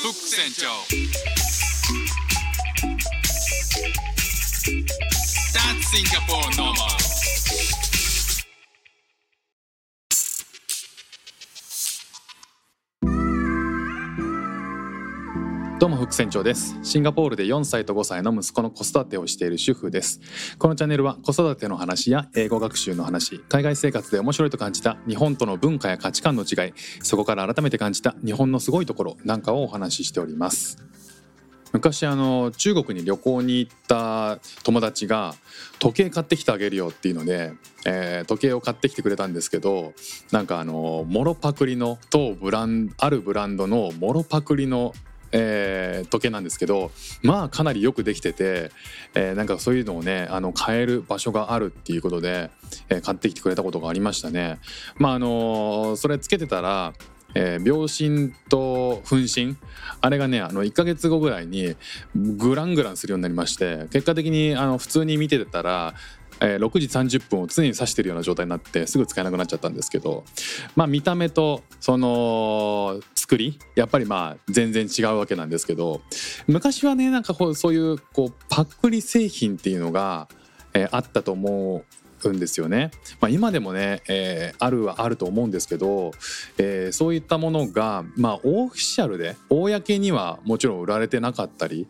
フック船長 That's Singapore normal 船長です。シンガポールで4歳と5歳の息子の子育てをしている主婦です。このチャンネルは子育ての話や英語学習の話海外生活で面白いと感じた日本との文化や価値観の違いそこから改めて感じた日本のすごいところなんかをお話ししております。昔あの中国に旅行に行った友達が時計買ってきてあげるよっていうので、えー時計を買ってきてくれたんですけどなんかあのモロパクリのとブランあるブランドのモロパクリのえー時計なんですけどまあかなりよくできてて、えーなんかそういうのをねあの買える場所があるっていうことで、えー買ってきてくれたことがありましたね。まああのそれつけてたらえー秒針と分針あれがねあの1ヶ月後ぐらいにグラングランするようになりまして結果的にあの普通に見てたら、えー6時30分を常に指してるような状態になってすぐ使えなくなっちゃったんですけどまあ見た目とその作りやっぱりまあ全然違うわけなんですけど昔はねなんかこうそういうこうパックリ製品っていうのが、えーあったと思うんですよね。まあ、今でもね、えーあるはあると思うんですけど、えーそういったものが、まあ、オフィシャルで公にはもちろん売られてなかったり、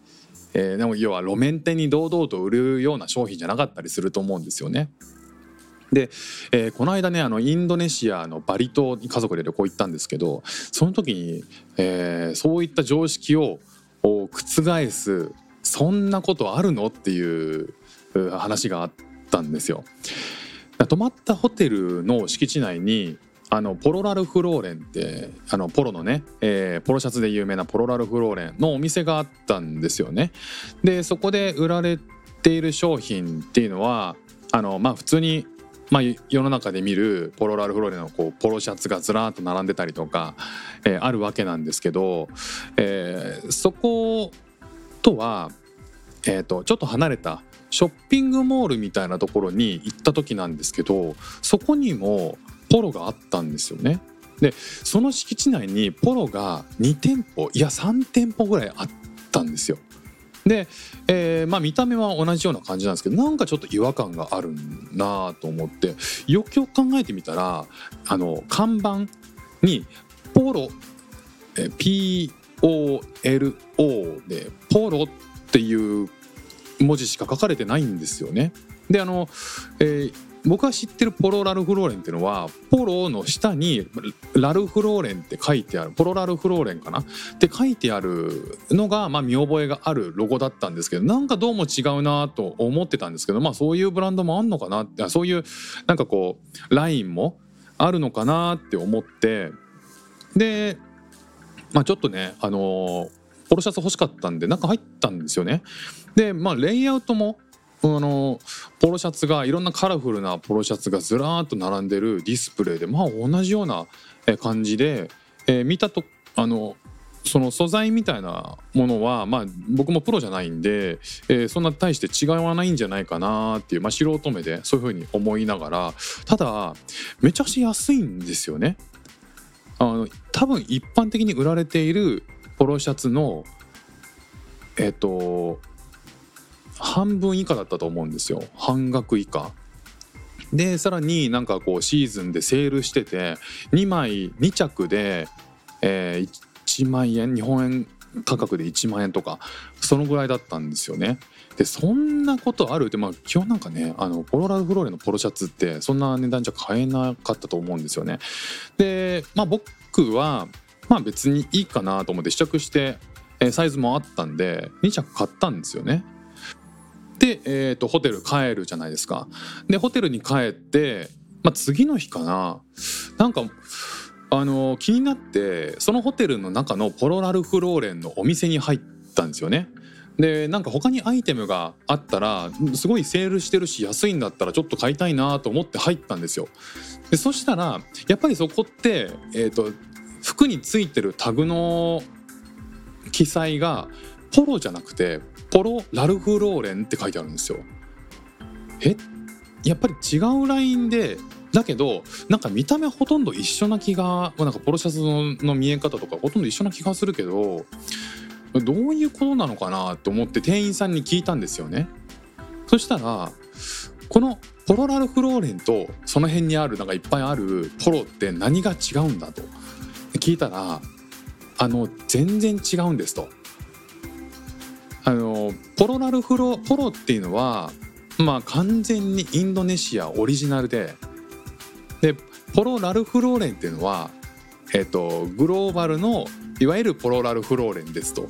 えーでも要は路面店に堂々と売るような商品じゃなかったりすると思うんですよね。で、えーこの間ねあのインドネシアのバリ島に家族で旅行行ったんですけどその時に、えーそういった常識を覆すそんなことあるのっていう話があったんですよ。泊まったホテルの敷地内にあのポロラルフローレンってあのポロのね、えーポロシャツで有名なポロラルフローレンのお店があったんですよね。でそこで売られている商品っていうのはあのまあ普通にまあ、世の中で見るポロラルフローレンのこうポロシャツがずらーっと並んでたりとか、えーあるわけなんですけど、えーそことは、えー、とちょっと離れたショッピングモールみたいなところに行った時なんですけどそこにもポロがあったんですよね。でその敷地内にポロが2店舗いや3店舗ぐらいあったんですよ。で、えーまあ、見た目は同じような感じなんですけどなんかちょっと違和感があるなと思ってよくよく考えてみたらあの看板に「ポロ」POLO で「ポロ」っていう文字しか書かれてないんですよね。であの、えー僕が知ってるポロラルフローレンっていうのはポロの下にラルフローレンって書いてあるポロラルフローレンかな？って書いてあるのが、まあ、見覚えがあるロゴだったんですけどなんかどうも違うなと思ってたんですけどまあそういうブランドもあんのかな？ってそういうなんかこうラインもあるのかなって思ってでまあちょっとねあのポロシャツ欲しかったんで中入ったんですよね。でまあレイアウトもあのポロシャツがいろんなカラフルなポロシャツがずらーっと並んでるディスプレイでまあ同じような感じで、えー見たとあのその素材みたいなものは、まあ、僕もプロじゃないんで、えーそんな大して違わないんじゃないかなっていう、まあ、素人目でそういうふうに思いながらただめちゃくちゃ安いんですよね。あの多分一般的に売られているポロシャツのえっ、と半分以下だったと思うんですよ半額以下。でさらになんかこうシーズンでセールしてて2枚2着で、えー1万円日本円価格で1万円とかそのぐらいだったんですよね。でそんなことあるってまあ基本なんかねあのポロラルフローレのポロシャツってそんな値段じゃ買えなかったと思うんですよね。でまあ僕はまあ別にいいかなと思って試着して、サイズもあったんで2着買ったんですよね。で、えー、とホテル帰るじゃないですか。でホテルに帰って、まあ、次の日かななんかあの気になってそのホテルの中のポロラルフローレンのお店に入ったんですよね。でなんか他にアイテムがあったらすごいセールしてるし安いんだったらちょっと買いたいなと思って入ったんですよ。でそしたらやっぱりそこって、えー、と服についてるタグの記載がポロじゃなくてポロラルフローレンって書いてあるんですよ。え？やっぱり違うラインでだけどなんか見た目ほとんど一緒な気がなんかポロシャツのの見え方とかほとんど一緒な気がするけどどういうことなのかなと思って店員さんに聞いたんですよね。そしたらこのポロラルフローレンとその辺にあるなんかいっぱいあるポロって何が違うんだと聞いたらあの全然違うんですと。あのポロラルフロポロっていうのはまあ完全にインドネシアオリジナルででポロラルフローレンっていうのは、えっと、グローバルのいわゆるポロラルフローレンですと。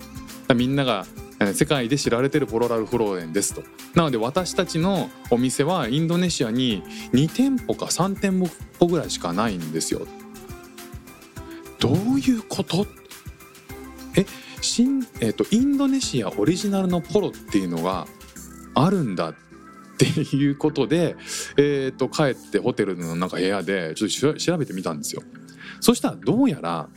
みんなが世界で知られてるポロラルフローレンですと。なので私たちのお店はインドネシアに2店舗か3店舗ぐらいしかないんですよ。どういうこと新、えーと、インドネシアオリジナルのポロっていうのがあるんだっていうことで、えーと、帰ってホテルのなんか部屋でちょっと調べてみたんですよ。そしたらどうやら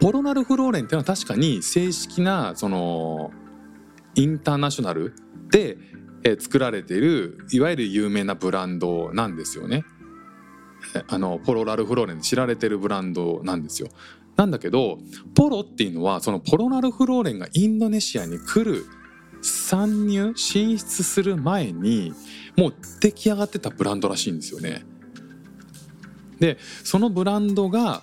ポロナルフローレンっていうのは確かに正式なそのインターナショナルで作られているいわゆる有名なブランドなんですよね。あのポロラルフローレンで知られてるブランドなんですよ。なんだけどポロっていうのはそのポロナルフローレンがインドネシアに来る参入進出する前にもう出来上がってたブランドらしいんですよね。でそのブランドが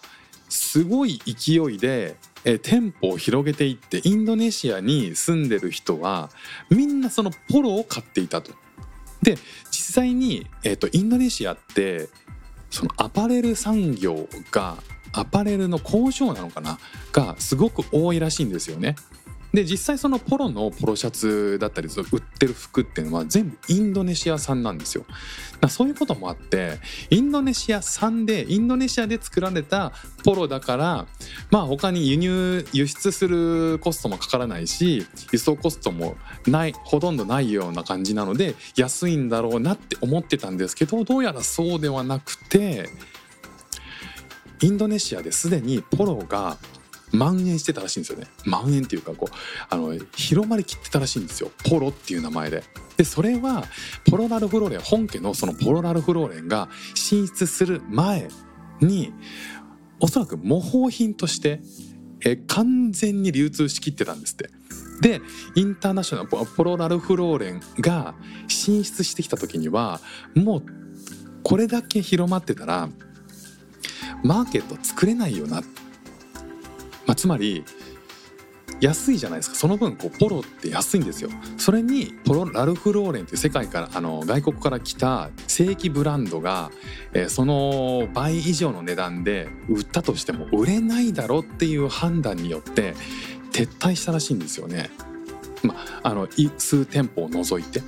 すごい勢いでえ店舗を広げていってインドネシアに住んでる人はみんなそのポロを買っていたと。で実際に、えーとインドネシアってそのアパレル産業がアパレルの工場なのかな？がすごく多いらしいんですよね。で実際そのポロのポロシャツだったり売ってる服っていうのは全部インドネシア産なんですよ。だそういうこともあってインドネシア産でインドネシアで作られたポロだからまあ他に輸入輸出するコストもかからないし輸送コストもないほとんどないような感じなので安いんだろうなって思ってたんですけどどうやらそうではなくてインドネシアですでにポロが蔓延してたらしいんですよね蔓延っていうかこうあの広まりきってたらしいんですよポロっていう名前で。でそれはポロラルフローレン本家のそのポロラルフローレンが進出する前におそらく模倣品としてえ完全に流通しきってたんですって。でインターナショナルポロラルフローレンが進出してきた時にはもうこれだけ広まってたらマーケット作れないよな、まあ、つまり安いじゃないですか。その分こうポロって安いんですよ。それにポロラルフローレンっていう世界からあの外国から来た正規ブランドが、えー、その倍以上の値段で売ったとしても売れないだろうっていう判断によって撤退したらしいんですよね。まあ、あの数店舗を除いて。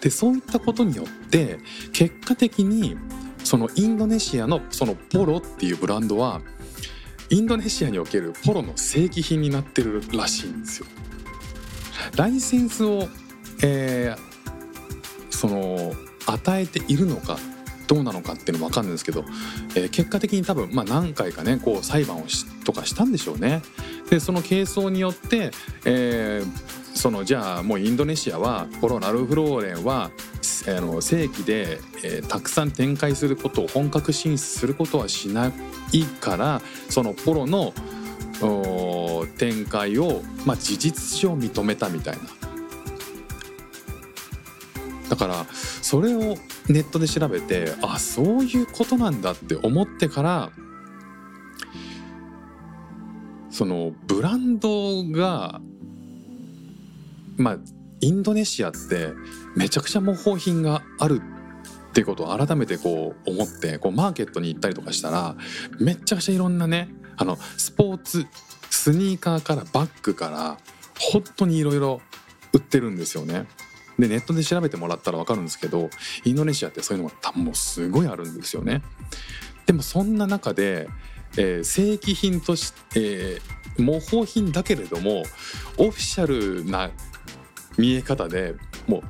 でそういったことによって結果的にそのインドネシアのそのポロっていうブランドはインドネシアにおけるポロの正規品になってるらしいんですよ。ライセンスを、えー、その与えているのかどうなのかっていうのも分かるんですけど、えー、結果的に多分、まあ、何回かねこう裁判をしとかしたんでしょうね。でその係争によって、えー、そのじゃあもうインドネシアはポロ・ラルフローレンはあの正規で、えー、たくさん展開することを本格進出することはしないからそのポロの展開を、まあ、事実上認めたみたいな。だからそれをネットで調べてあそういうことなんだって思ってからそのブランドがまあインドネシアってめちゃくちゃ模倣品があるっていうことを改めてこう思ってこうマーケットに行ったりとかしたらめっちゃくちゃいろんなねあのスポーツスニーカーからバッグから本当にいろいろ売ってるんですよね。でネットで調べてもらったら分かるんですけどインドネシアってそういうのがもうすごいあるんですよね。でもそんな中で、えー、正規品として、えー、模倣品だけれどもオフィシャルな見え方でもう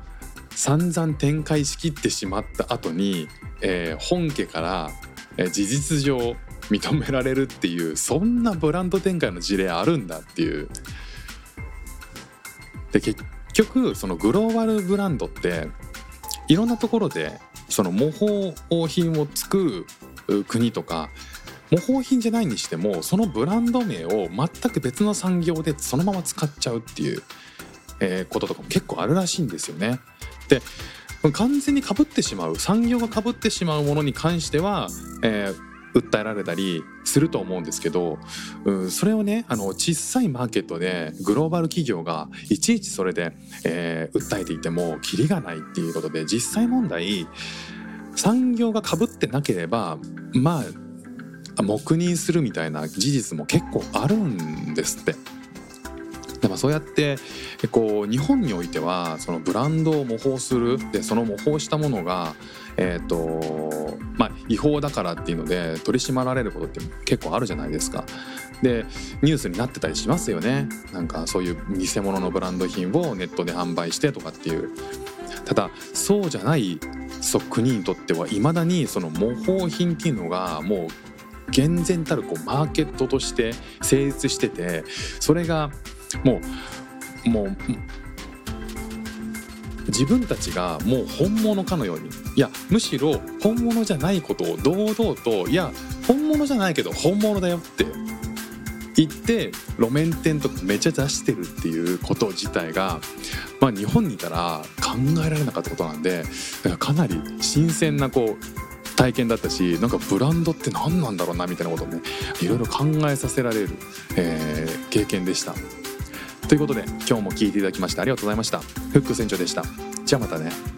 散々展開しきってしまった後に、えー、本家から、事実上認められるっていうそんなブランド展開の事例あるんだっていう。で結局そのグローバルブランドっていろんなところでその模倣品を作る国とか模倣品じゃないにしてもそのブランド名を全く別の産業でそのまま使っちゃうっていう、えーこととかも結構あるらしいんですよね。で完全にかぶってしまう産業がかぶってしまうものに関しては、えー訴えられたりすると思うんですけど、うん、それをねあの小さいマーケットでグローバル企業がいちいちそれで、えー訴えていてもキリがないっていうことで実際問題産業がかぶってなければまあ黙認するみたいな事実も結構あるんですって。でもそうやってこう日本においてはそのブランドを模倣するでその模倣したものが、えーとまあ、違法だからっていうので取り締まられることって結構あるじゃないですか。でニュースになってたりしますよねなんかそういう偽物のブランド品をネットで販売してとかっていうただそうじゃない国にとってはいまだにその模倣品っていうのがもう厳然たるこうマーケットとして成立しててそれがもうもう自分たちがもう本物かのようにいやむしろ本物じゃないことを堂々といや本物じゃないけど本物だよって言って路面店とかめちゃ出してるっていうこと自体が、まあ、日本にいたら考えられなかったことなんでだかかなり新鮮なこう体験だったしなんかブランドって何なんだろうなみたいなことをねいろいろ考えさせられる、えー経験でした。ということで今日も聞いていただきましてありがとうございました。フック船長でした。じゃあまたね。